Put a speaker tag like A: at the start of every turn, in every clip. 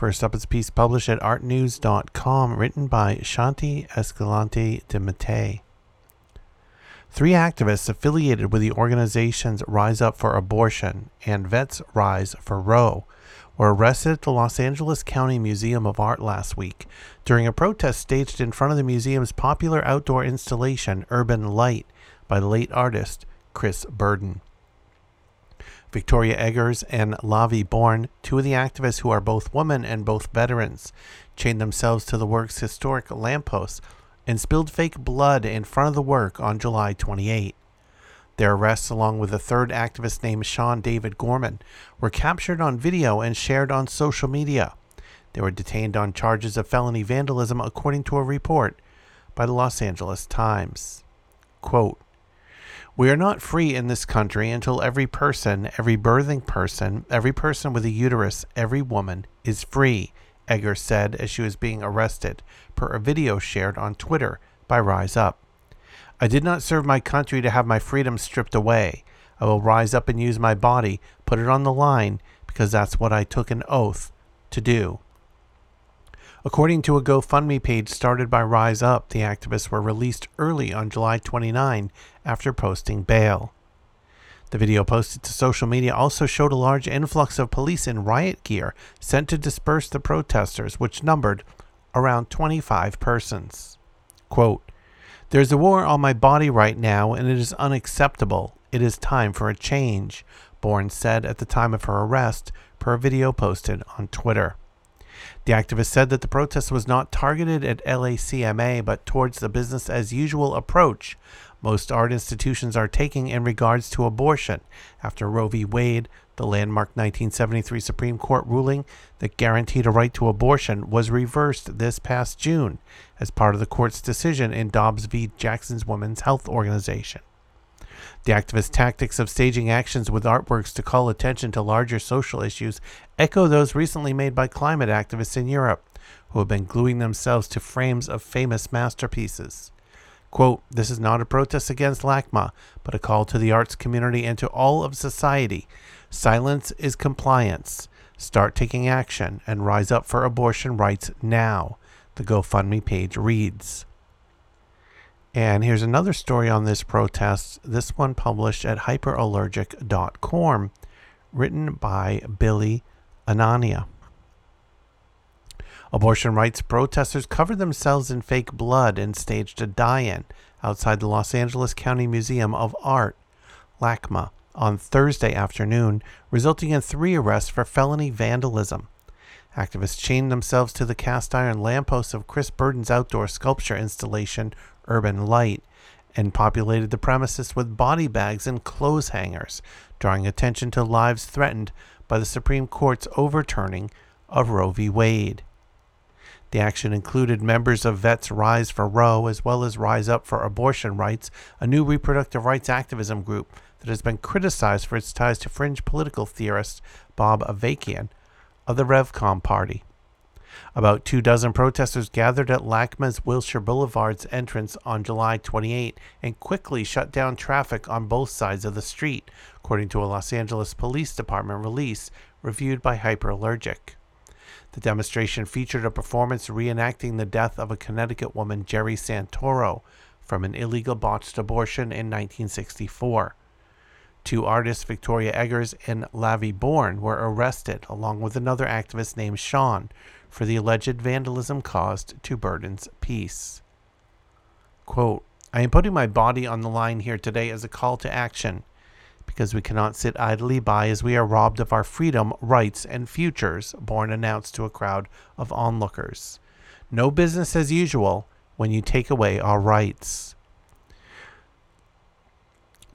A: First up is a piece published at artnews.com written by Shanti Escalante De Mattei. Three activists affiliated with the organizations Rise Up for Abortion and Vets Rise for Roe were arrested at the Los Angeles County Museum of Art last week during a protest staged in front of the museum's popular outdoor installation, Urban Light, by late artist Chris Burden. Victoria Eggers and Lavi Bourne, two of the activists who are both women and both veterans, chained themselves to the work's historic lampposts and spilled fake blood in front of the work on July 28. Their arrests, along with a third activist named Sean David Gorman, were captured on video and shared on social media. They were detained on charges of felony vandalism, according to a report by the Los Angeles Times. Quote, we are not free in this country until every person, every birthing person, every person with a uterus, every woman is free, Eggers said as she was being arrested, per a video shared on Twitter by Rise Up. I did not serve my country to have my freedom stripped away. I will rise up and use my body, put it on the line, because that's what I took an oath to do. According to a GoFundMe page started by Rise Up, the activists were released early on July 29 after posting bail. The video posted to social media also showed a large influx of police in riot gear sent to disperse the protesters, which numbered around 25 persons. Quote, there's a war on my body right now, and it is unacceptable. It is time for a change, Bourne said at the time of her arrest, per video posted on Twitter. The activist said that the protest was not targeted at LACMA, but towards the business as usual approach most art institutions are taking in regards to abortion after Roe v. Wade, the landmark 1973 Supreme Court ruling that guaranteed a right to abortion, was reversed this past June as part of the court's decision in Dobbs v. Jackson's Women's Health Organization. The activist tactics of staging actions with artworks to call attention to larger social issues echo those recently made by climate activists in Europe, who have been gluing themselves to frames of famous masterpieces. Quote, This is not a protest against LACMA, but a call to the arts community and to all of society. Silence is compliance. Start taking action and rise up for abortion rights now, the GoFundMe page reads. And here's another story on this protest, this one published at hyperallergic.com, written by Billy Anania. Abortion rights protesters covered themselves in fake blood and staged a die in outside the Los Angeles County Museum of Art, LACMA, on Thursday afternoon, resulting in three arrests for felony vandalism. Activists chained themselves to the cast iron lampposts of Chris Burden's outdoor sculpture installation, Urban Light, and populated the premises with body bags and clothes hangers, drawing attention to lives threatened by the Supreme Court's overturning of Roe v. Wade. The action included members of Vets Rise for Roe as well as Rise Up for Abortion Rights, a new reproductive rights activism group that has been criticized for its ties to fringe political theorist Bob Avakian of the Revcom party. About two dozen protesters gathered at LACMA's Wilshire Boulevard's entrance on July 28 and quickly shut down traffic on both sides of the street, according to a Los Angeles Police Department release reviewed by Hyperallergic. The demonstration featured a performance reenacting the death of a Connecticut woman, Gerri Santoro, from an illegal botched abortion in 1964. Two artists, Victoria Eggers and Lavi Bourne, were arrested, along with another activist named Sean, for the alleged vandalism caused to Burden's piece. Quote, I am putting my body on the line here today as a call to action because we cannot sit idly by as we are robbed of our freedom, rights, and futures, Bourne announced to a crowd of onlookers. No business as usual when you take away our rights.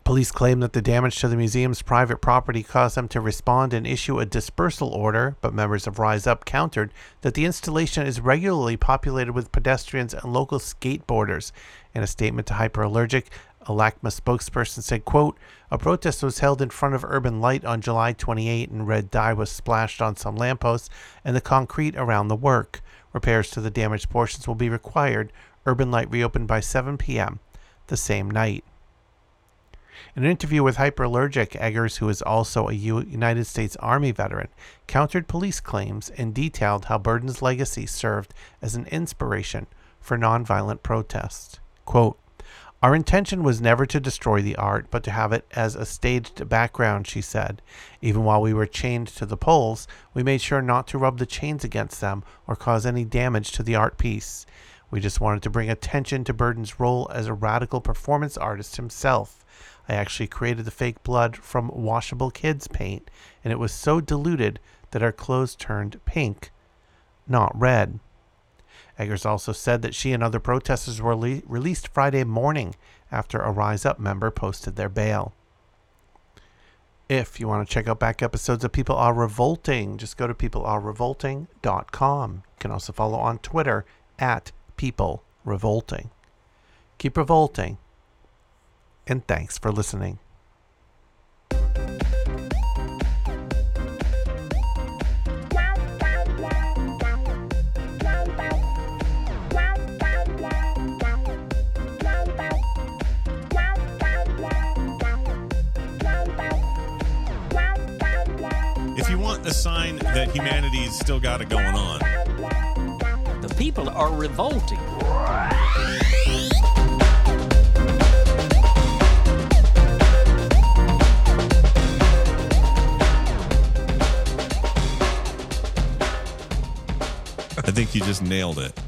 A: Police claim that the damage to the museum's private property caused them to respond and issue a dispersal order, but members of Rise Up countered that the installation is regularly populated with pedestrians and local skateboarders. In a statement to Hyperallergic, a LACMA spokesperson said, quote, A protest was held in front of Urban Light on July 28 and red dye was splashed on some lampposts and the concrete around the work. Repairs to the damaged portions will be required. Urban Light reopened by 7 p.m. the same night. In an interview with Hyperallergic, Eggers, who is also a United States Army veteran, countered police claims and detailed how Burden's legacy served as an inspiration for nonviolent protest. Quote, our intention was never to destroy the art, but to have it as a staged background, she said. Even while we were chained to the poles, we made sure not to rub the chains against them or cause any damage to the art piece. We just wanted to bring attention to Burden's role as a radical performance artist himself. I actually created the fake blood from washable kids paint, and it was so diluted that our clothes turned pink, not red. Eggers also said that she and other protesters were le- released Friday morning after a Rise Up member posted their bail. If you want to check out back episodes of People Are Revolting, just go to peoplearerevolting.com. You can also follow on Twitter at People Revolting. Keep revolting, and thanks for listening.
B: If you want a sign that humanity's still got it going on,
C: The people are revolting.
B: Just nailed it.